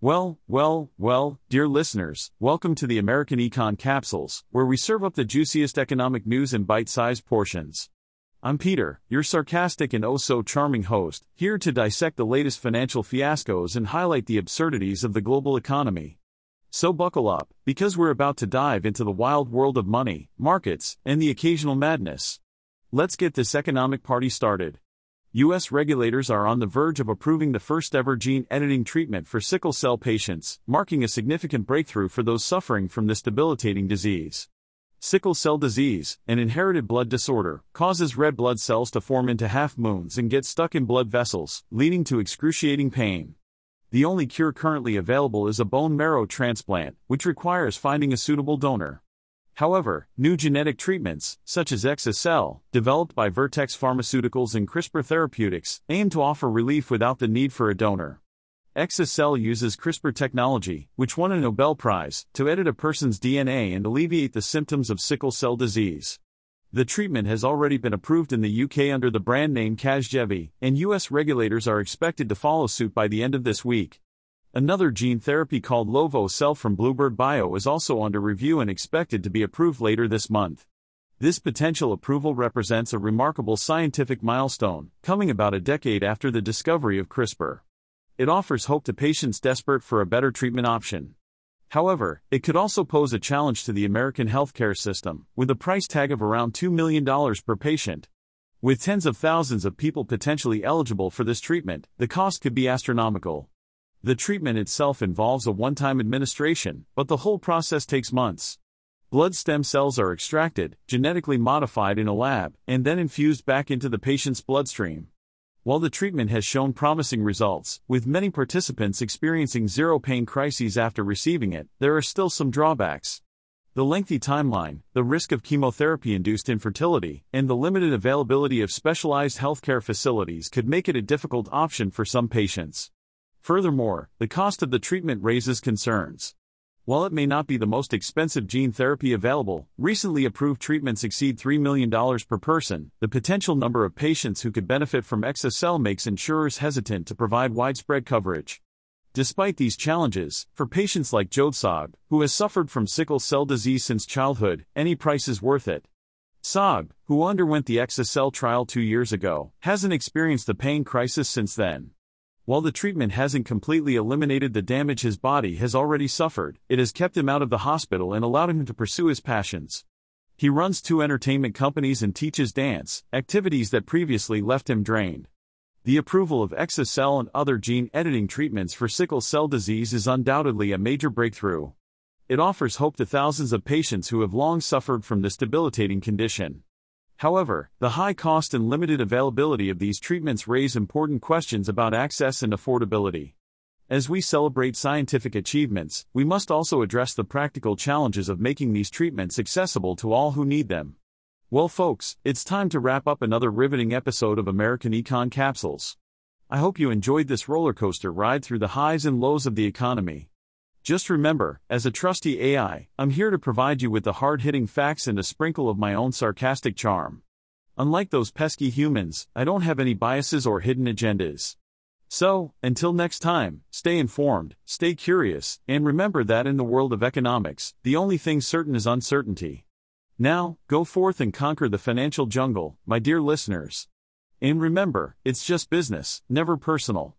Well, well, well, dear listeners, welcome to the American Econ Capsules, where we serve up the juiciest economic news in bite sized portions. I'm Peter, your sarcastic and oh so charming host, here to dissect the latest financial fiascos and highlight the absurdities of the global economy. So buckle up, because we're about to dive into the wild world of money, markets, and the occasional madness. Let's get this economic party started. U.S. regulators are on the verge of approving the first ever gene editing treatment for sickle cell patients, marking a significant breakthrough for those suffering from this debilitating disease. Sickle cell disease, an inherited blood disorder, causes red blood cells to form into half moons and get stuck in blood vessels, leading to excruciating pain. The only cure currently available is a bone marrow transplant, which requires finding a suitable donor. However, new genetic treatments, such as exa-cel, developed by Vertex Pharmaceuticals and CRISPR Therapeutics, aim to offer relief without the need for a donor. exa-cel uses CRISPR technology, which won a Nobel Prize, to edit a person's DNA and alleviate the symptoms of sickle cell disease. The treatment has already been approved in the UK under the brand name Casgevy, and US regulators are expected to follow suit by the end of this week. Another gene therapy called Lovo-cel from Bluebird Bio is also under review and expected to be approved later this month. This potential approval represents a remarkable scientific milestone, coming about a decade after the discovery of CRISPR. It offers hope to patients desperate for a better treatment option. However, it could also pose a challenge to the American healthcare system, with a price tag of around $2 million per patient. With tens of thousands of people potentially eligible for this treatment, the cost could be astronomical. The treatment itself involves a one time administration, but the whole process takes months. Blood stem cells are extracted, genetically modified in a lab, and then infused back into the patient's bloodstream. While the treatment has shown promising results, with many participants experiencing zero pain crises after receiving it, there are still some drawbacks. The lengthy timeline, the risk of chemotherapy induced infertility, and the limited availability of specialized healthcare facilities could make it a difficult option for some patients. Furthermore, the cost of the treatment raises concerns. While it may not be the most expensive gene therapy available, recently approved treatments exceed $3 million per person. The potential number of patients who could benefit from exa-cel makes insurers hesitant to provide widespread coverage. Despite these challenges, for patients like Jode who has suffered from sickle cell disease since childhood, any price is worth it. Saab, who underwent the exa-cel trial two years ago, hasn't experienced the pain crisis since then. While the treatment hasn't completely eliminated the damage his body has already suffered, it has kept him out of the hospital and allowed him to pursue his passions. He runs two entertainment companies and teaches dance, activities that previously left him drained. The approval of exa-cel and other gene editing treatments for sickle cell disease is undoubtedly a major breakthrough. It offers hope to thousands of patients who have long suffered from this debilitating condition. However, the high cost and limited availability of these treatments raise important questions about access and affordability. As we celebrate scientific achievements, we must also address the practical challenges of making these treatments accessible to all who need them. Well, folks, it's time to wrap up another riveting episode of American Econ Capsules. I hope you enjoyed this roller coaster ride through the highs and lows of the economy. Just remember, as a trusty AI, I'm here to provide you with the hard hitting facts and a sprinkle of my own sarcastic charm. Unlike those pesky humans, I don't have any biases or hidden agendas. So, until next time, stay informed, stay curious, and remember that in the world of economics, the only thing certain is uncertainty. Now, go forth and conquer the financial jungle, my dear listeners. And remember, it's just business, never personal.